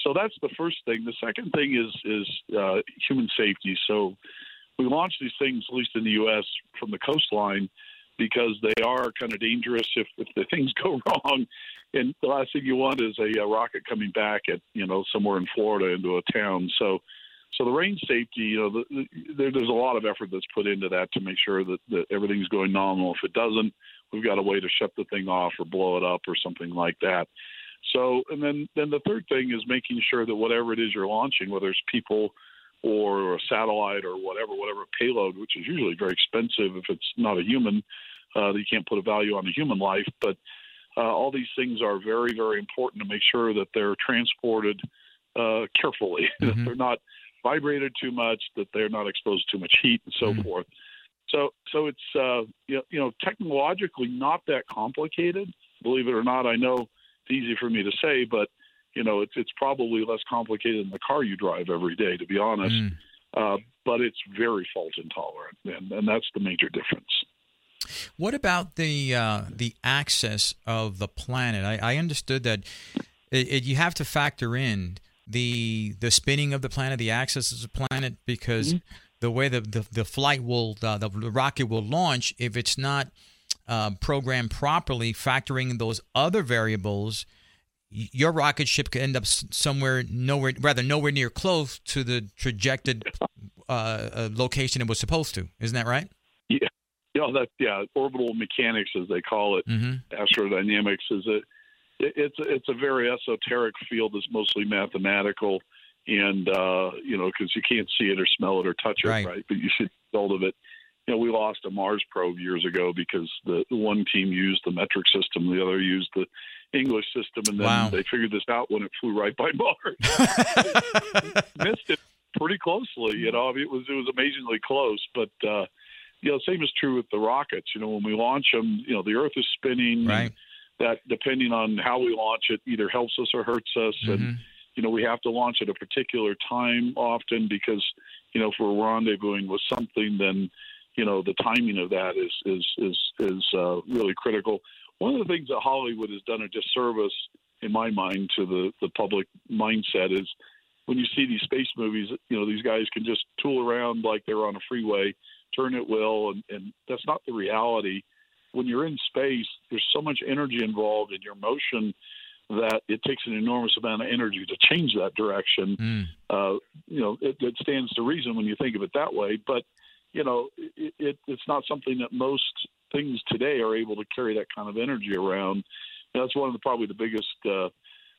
S4: So that's the first thing. The second thing is is uh, human safety. So we launch these things, at least in the U.S., from the coastline because they are kind of dangerous if, if the things go wrong. And the last thing you want is a, a rocket coming back at you know somewhere in Florida into a town. So so the range safety, you know, the, the, there, there's a lot of effort that's put into that to make sure that, that everything's going nominal. If it doesn't, we've got a way to shut the thing off or blow it up or something like that. So, and then then the third thing is making sure that whatever it is you're launching, whether it's people or a satellite or whatever, whatever payload, which is usually very expensive if it's not a human, uh, you can't put a value on a human life. But uh, all these things are very, very important to make sure that they're transported uh, carefully, that
S2: Mhm.
S4: they're not vibrated too much, that they're not exposed to too much heat, and so
S2: Mhm.
S4: forth. So, so it's uh, you know, you know technologically not that complicated. Believe it or not, I know it's easy for me to say, but you know it's it's probably less complicated than the car you drive every day, to be honest.
S2: Mm.
S4: Uh, but it's very fault intolerant, and, and that's the major difference.
S2: What about the uh, the access of the planet? I, I understood that it, it, you have to factor in the the spinning of the planet, the axis of the planet, because the way the, the the flight will uh, the, the rocket will launch, if it's not uh, programmed properly, factoring those other variables, your rocket ship could end up somewhere nowhere, rather nowhere near close to the trajected uh, uh, location it was supposed to. Isn't that right?
S4: Yeah, you know that yeah, orbital mechanics as they call it,
S2: Mm-hmm.
S4: astrodynamics is a it- it's it's a very esoteric field that's mostly mathematical, and uh, you know because you can't see it or smell it or touch it,
S2: Right.
S4: right? But you should hold of it. You know, we lost a Mars probe years ago because the one team used the metric system, the other used the English system, and then
S2: Wow.
S4: they figured this out when it flew right by Mars. missed it pretty closely. You know, I mean, it was it was amazingly close. But uh, you know, same is true with the rockets. You know, when we launch them, you know, the Earth is spinning.
S2: Right.
S4: That depending on how we launch it, either helps us or hurts us. And
S2: Mhm.
S4: you know, we have to launch at a particular time often because you know, if we're rendezvousing with something, then you know the timing of that is is is is uh, really critical. One of the things that Hollywood has done a disservice, in my mind, to the the public mindset is when you see these space movies, you know, these guys can just tool around like they're on a freeway, turn at will, and, and that's not the reality. When you're in space, there's so much energy involved in your motion that it takes an enormous amount of energy to change that direction.
S2: Mm.
S4: Uh, you know, it, it stands to reason when you think of it that way, but you know, it, it, it's not something that most things today are able to carry that kind of energy around. And that's one of the probably the biggest uh,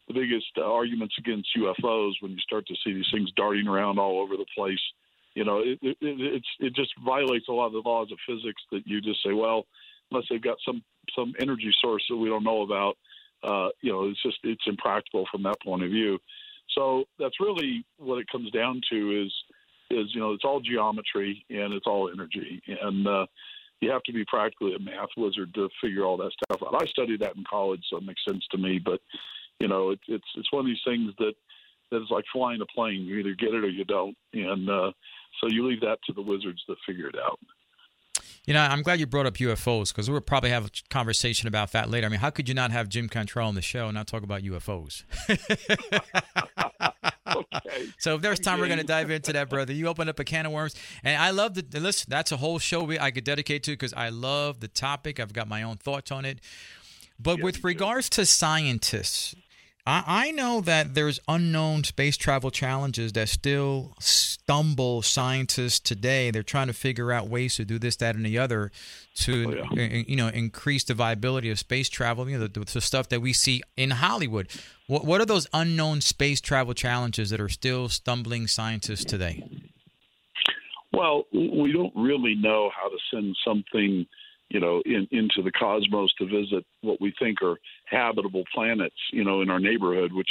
S4: the biggest uh, arguments against UFOs when you start to see these things darting around all over the place. You know, it, it, it's it just violates a lot of the laws of physics that you just say, well, unless they've got some some energy source that we don't know about, uh, you know, it's just it's impractical from that point of view. So that's really what it comes down to is is you know it's all geometry and it's all energy and uh, you have to be practically a math wizard to figure all that stuff out. I studied that in college, so it makes sense to me. But you know, it, it's it's one of these things that that is like flying a plane. You either get it or you don't, and uh, so you leave that to the wizards to figure it out.
S2: You know, I'm glad you brought up UFOs because we'll probably have a conversation about that later. I mean, how could you not have Jim Cantrell on the show and not talk about UFOs?
S4: okay.
S2: So if there's time, we're going to dive into that, brother. You opened up a can of worms, and I love the listen. That's a whole show we, I could dedicate to because I love the topic. I've got my own thoughts on it. But
S4: Yeah,
S2: with regards to scientists, I, I know that there's unknown space travel challenges that still stumble scientists today. They're trying to figure out ways to do this, that, and the other to
S4: Oh, yeah.
S2: you know increase the viability of space travel. You know the, the stuff that we see in Hollywood. What what are those unknown space travel challenges that are still stumbling scientists today?
S4: Well, we don't really know how to send something, you know, in, into the cosmos to visit what we think are habitable planets, you know, in our neighborhood, which,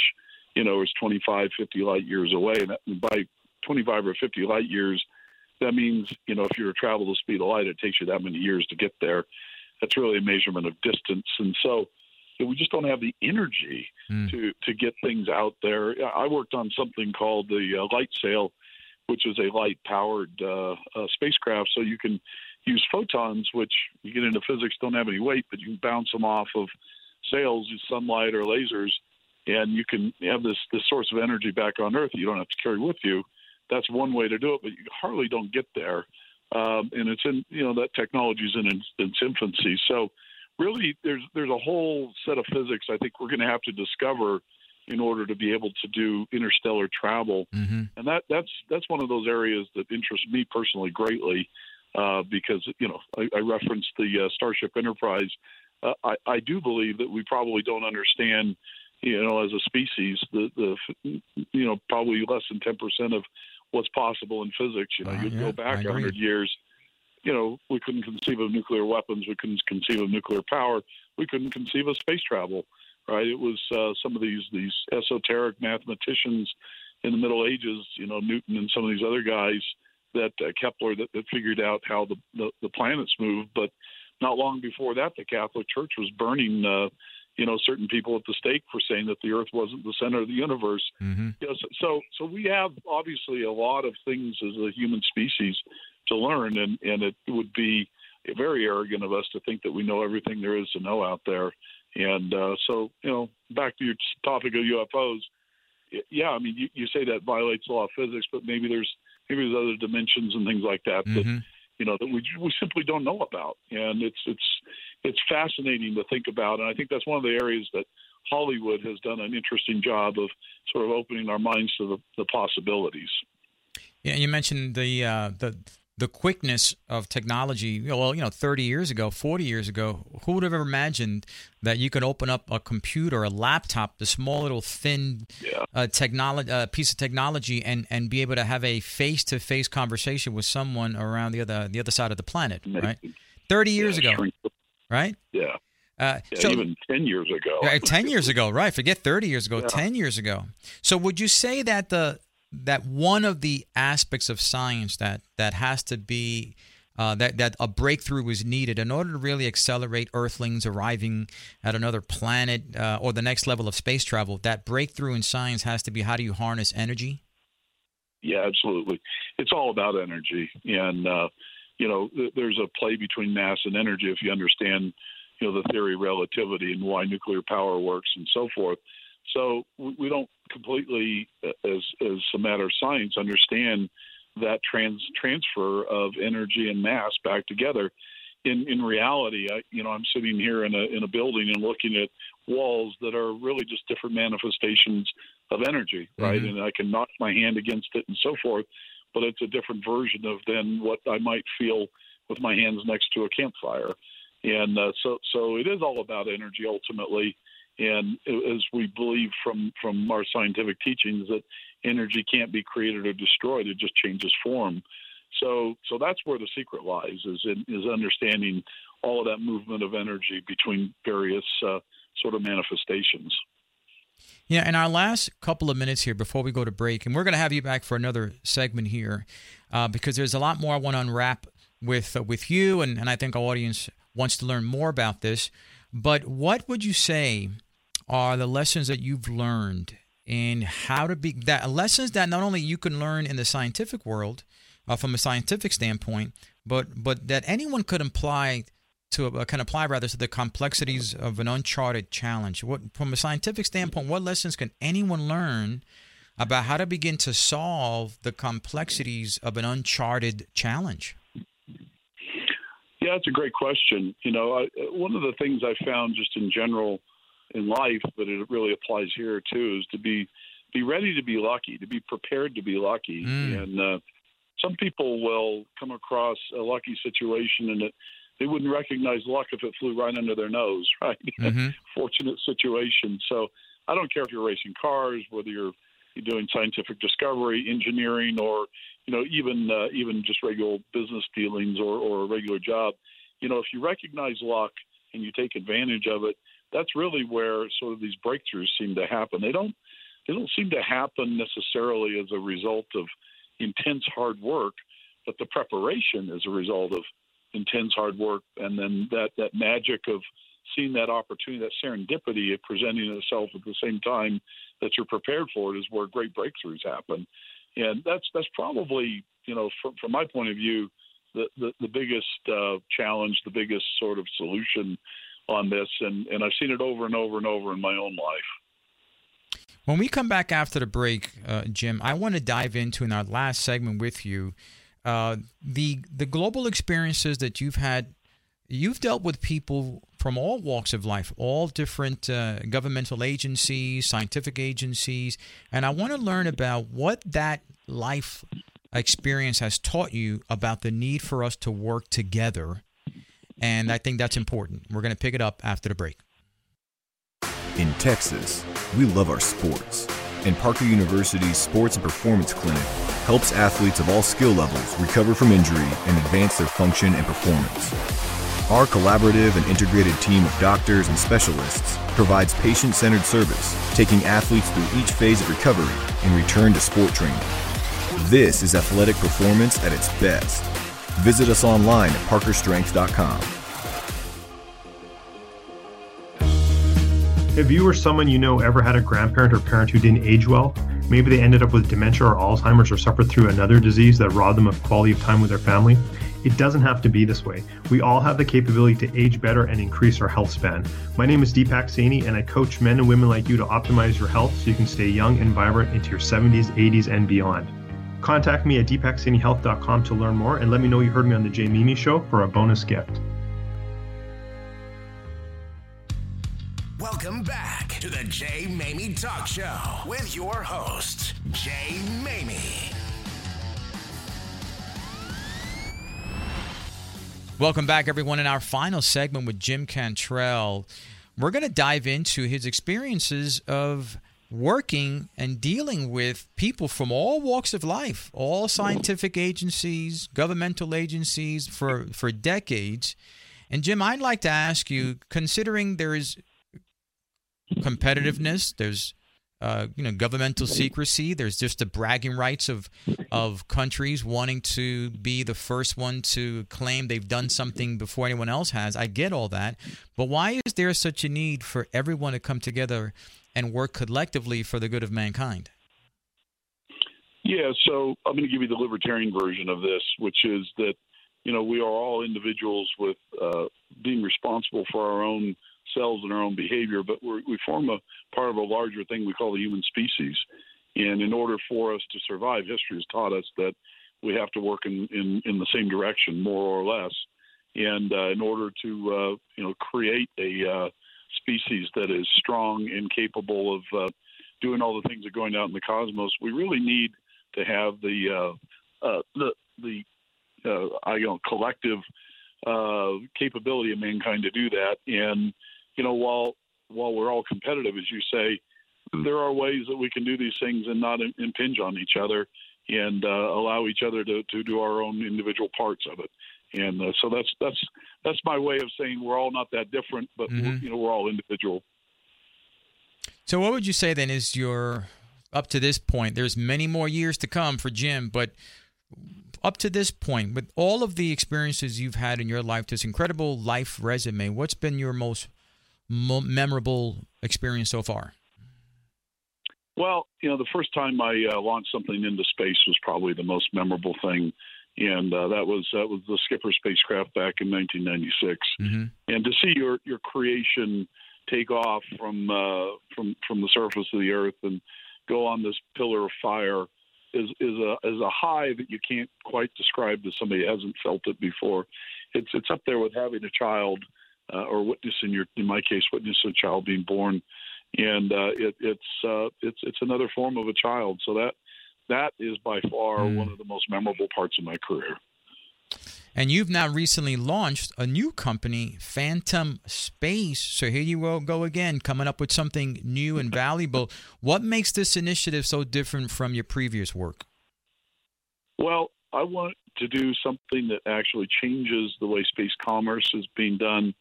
S4: you know, is 25, 50 light years away. And by 25 or 50 light years, that means, you know, if you're to travel the speed of light, it takes you that many years to get there. That's really a measurement of distance. And so we just don't have the energy
S2: Mm.
S4: to, to get things out there. I worked on something called the uh, light sail, which is a light powered uh, uh, spacecraft. So you can use photons, which you get into physics don't have any weight, but you can bounce them off of sails, use sunlight or lasers, and you can have this this source of energy back on Earth. You don't have to carry with you. That's one way to do it, but you hardly don't get there. Um, and it's in you know that technology is in its, its infancy. So really, there's there's a whole set of physics I think we're going to have to discover in order to be able to do interstellar travel
S2: Mm-hmm.
S4: and that that's that's one of those areas that interests me personally greatly uh, because you know I, I referenced the uh, Starship Enterprise. Uh, I, I do believe that we probably don't understand, you know, as a species, the the you know probably less than ten percent of what's possible in physics. You know, you'd
S2: yeah,
S4: go back a hundred years. You know, we couldn't conceive of nuclear weapons. We couldn't conceive of nuclear power. We couldn't conceive of space travel. Right? It was uh, some of these these esoteric mathematicians in the Middle Ages, you know, Newton and some of these other guys that uh, Kepler that, that figured out how the, the the planets move. But not long before that, the Catholic Church was burning, uh, you know, certain people at the stake for saying that the Earth wasn't the center of the universe.
S2: Mm-hmm.
S4: You know, so, so so we have obviously a lot of things as a human species to learn, and and it would be very arrogant of us to think that we know everything there is to know out there. And uh, so, you know, back to your topic of UFOs. Yeah, I mean, you, you say that violates the law of physics, but maybe there's maybe there's other dimensions and things like that that
S2: Mm-hmm.
S4: you know that we we simply don't know about, and it's it's it's fascinating to think about, and I think that's one of the areas that Hollywood has done an interesting job of sort of opening our minds to the, the possibilities.
S2: Yeah, you mentioned the uh, the the quickness of technology. Well, you know, 30 years ago, 40 years ago, who would have ever imagined that you could open up a computer, a laptop, the small little thin
S4: Yeah.
S2: uh, technology uh, piece of technology, and and be able to have a face to face conversation with someone around the other the other side of the planet, right? 30 years
S4: Yeah,
S2: ago, right?
S4: Yeah,
S2: Uh,
S4: yeah
S2: so-
S4: even ten years ago.
S2: 10 years ago, right? Forget 30 years ago,
S4: Yeah.
S2: 10 years ago. So would you say that the that one of the aspects of science that that has to be uh, that that a breakthrough is needed in order to really accelerate Earthlings arriving at another planet uh, or the next level of space travel. That breakthrough in science has to be how do you harness energy?
S4: Yeah, absolutely. It's all about energy, and uh, you know, th- there's a play between mass and energy if you understand, you know, the theory of relativity and why nuclear power works and so forth. So we, don't completely, as as a matter of science, understand that trans transfer of energy and mass back together. In in reality, I, you know, I'm sitting here in a in a building and looking at walls that are really just different manifestations of energy, right?
S2: Mhm.
S4: And I can knock my hand against it and so forth, but it's a different version of than what I might feel with my hands next to a campfire. And uh, so, so it is all about energy ultimately. And as we believe from from our scientific teachings that energy can't be created or destroyed; it just changes form. So, so that's where the secret lies is in, is understanding all of that movement of energy between various uh, sort of manifestations.
S2: Yeah, in our last couple of minutes here before we go to break, and we're going to have you back for another segment here uh, because there's a lot more I want to unwrap with uh, with you, and, and I think our audience wants to learn more about this. But what would you say are the lessons that you've learned in how to be that lessons that not only you can learn in the scientific world uh, from a scientific standpoint, but but that anyone could apply to uh, can apply rather to the complexities of an uncharted challenge. What from a scientific standpoint, what lessons can anyone learn about how to begin to solve the complexities of an uncharted challenge?
S4: Yeah, that's a great question. You know, I, one of the things I found just in general in life, but it really applies here too, is to be be ready to be lucky, to be prepared to be lucky. Mm. And uh, some people will come across a lucky situation and it, they wouldn't recognize luck if it flew right under their nose, right? Mm-hmm. Fortunate situation. So I don't care if you're racing cars, whether you're you're doing scientific discovery, engineering, or you know even uh, even just regular business dealings or, or a regular job. You know, if you recognize luck and you take advantage of it, that's really where sort of these breakthroughs seem to happen. They don't they don't seem to happen necessarily as a result of intense hard work, but the preparation is a result of intense hard work, and then that that magic of seeing that opportunity, that serendipity of presenting itself at the same time that you're prepared for it is where great breakthroughs happen. And that's that's probably you know from, from my point of view the the, the biggest uh, challenge, the biggest sort of solution on this, and and I've seen it over and over and over in my own life.
S2: When we come back after the break, uh, Jim, I want to dive into in our last segment with you uh, the the global experiences that you've had. You've dealt with people from all walks of life, all different uh, governmental agencies, scientific agencies, and I want to learn about what that life experience has taught you about the need for us to work together. And I think that's important. We're going to pick it up after the break.
S6: In Texas, we love our sports, and Parker University's Sports and Performance Clinic helps athletes of all skill levels recover from injury and advance their function and performance. Our collaborative and integrated team of doctors and specialists provides patient centered service, taking athletes through each phase of recovery and return to sport training. This is athletic performance at its best. Visit us online at parkerstrength.com.
S7: Have you or someone you know ever had a grandparent or parent who didn't age well? Maybe they ended up with dementia or Alzheimer's or suffered through another disease that robbed them of quality of time with their family. It doesn't have to be this way. We all have the capability to age better and increase our health span. My name is Deepak Saini, and I coach men and women like you to optimize your health so you can stay young and vibrant into your 70s, 80s, and beyond. Contact me at deepaksainihealth.com to learn more and let me know you heard me on the Jay Maymi Show for a bonus gift.
S1: Welcome back to the Jay Maymi Talk Show with your host, Jay Maymi.
S2: Welcome back, everyone. In our final segment with Jim Cantrell, we're going to dive into his experiences of working and dealing with people from all walks of life, all scientific agencies, governmental agencies for, for decades. And Jim, I'd like to ask you, considering there is competitiveness, there's uh, you know governmental secrecy. There's just the bragging rights of of countries wanting to be the first one to claim they've done something before anyone else has. I get all that, but why is there such a need for everyone to come together and work collectively for the good of mankind?
S4: Yeah, so I'm going to give you the libertarian version of this, which is that you know we are all individuals with uh, being responsible for our own selves and our own behavior, but we form a part of a larger thing we call the human species. And in order for us to survive, history has taught us that we have to work in, in, in the same direction, more or less. And uh, in order to uh, you know create a uh, species that is strong and capable of uh, doing all the things that are going out in the cosmos, we really need to have the uh, uh, the the I you know collective capability of mankind to do that. And you know, while while we're all competitive, as you say, there are ways that we can do these things and not impinge on each other and uh, allow each other to, to do our own individual parts of it. And uh, so that's that's that's my way of saying we're all not that different, but mm-hmm. you know we're all individual.
S2: So what would you say then is your up to this point? There's many more years to come for Jim, but up to this point, with all of the experiences you've had in your life, this incredible life resume, what's been your most memorable experience so far?
S4: Well, you know, the first time I uh, launched something into space was probably the most memorable thing. And uh, that was that was the Skipper spacecraft back in 1996.
S2: Mm-hmm.
S4: And to see your your creation take off from uh, from from the surface of the Earth and go on this pillar of fire is is a is a high that you can't quite describe to somebody who hasn't felt it before. It's it's up there with having a child uh, or witnessing your in my case witnessing a child being born, and uh, it, it's uh, it's it's another form of a child. So that that is by far
S2: Mm.
S4: one of the most memorable parts of my career.
S2: And you've now recently launched a new company, Phantom Space. So here you go, go again, coming up with something new and valuable. What makes this initiative so different from your previous work?
S4: Well, I want to do something that actually changes the way space commerce is being done.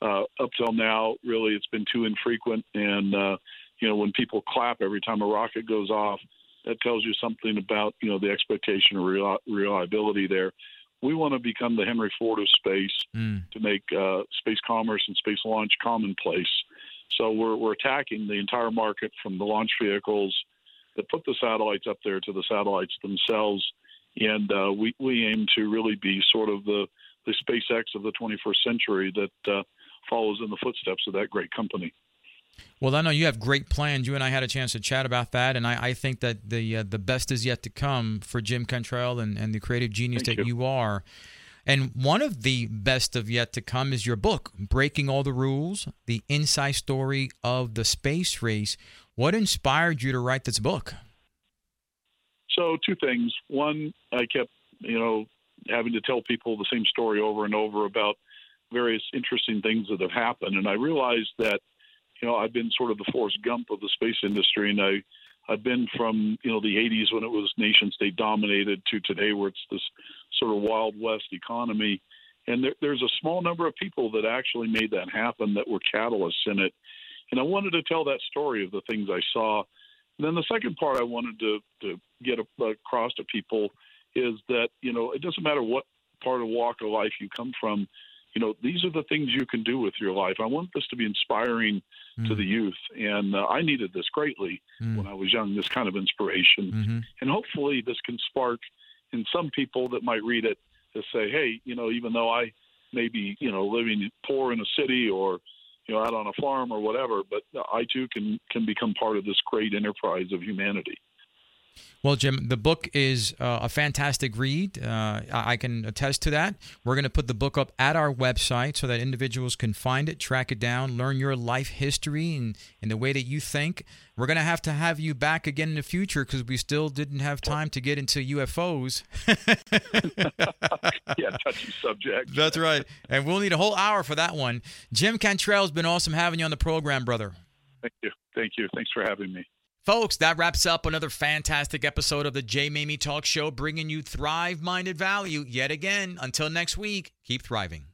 S4: Uh, up till now, really, it's been too infrequent. And, uh, you know, when people clap every time a rocket goes off, that tells you something about, you know, the expectation of reli- reliability there. We want to become the Henry Ford of space
S2: Mm.
S4: to make uh, space commerce and space launch commonplace. So we're, we're attacking the entire market from the launch vehicles that put the satellites up there to the satellites themselves. And uh, we, we aim to really be sort of the, the SpaceX of the 21st century that uh, follows in the footsteps of that great company.
S2: Well, I know you have great plans. You and I had a chance to chat about that, and I, I think that the uh, the best is yet to come for Jim Cantrell and, and the creative genius
S4: Thank
S2: that
S4: you.
S2: you are. And one of the best of yet to come is your book, Breaking All the Rules: The Inside Story of the Space Race. What inspired you to write this book?
S4: So two things. One, I kept, you know, having to tell people the same story over and over about various interesting things that have happened, and I realized that, you know, I've been sort of the Forrest Gump of the space industry, and I, I've been from you know the '80s when it was nation state dominated to today where it's this sort of wild west economy, and there, there's a small number of people that actually made that happen that were catalysts in it, and I wanted to tell that story of the things I saw. And then the second part I wanted to, to get across to people is that you know it doesn't matter what part of walk of life you come from. You know these are the things you can do with your life. I want this to be inspiring to the youth, and uh, I needed this greatly
S2: Mm.
S4: when I was young. This kind of inspiration,
S2: Mm-hmm.
S4: and hopefully this can spark in some people that might read it to say, hey, you know, even though I may be you know living poor in a city or you know out on a farm or whatever, but I too can can become part of this great enterprise of humanity.
S2: Well, Jim, the book is uh, a fantastic read. Uh, I can attest to that. We're going to put the book up at our website so that individuals can find it, track it down, learn your life history and, and the way that you think. We're going to have to have you back again in the future because we still didn't have time to get into UFOs.
S4: yeah, touchy subject.
S2: That's right. And we'll need a whole hour for that one. Jim Cantrell's been awesome having you on the program, brother.
S4: Thank you. Thank you. Thanks for having me.
S2: Folks, that wraps up another fantastic episode of the J. Maymi Talk Show, bringing you thrive minded value yet again. Until next week, keep thriving.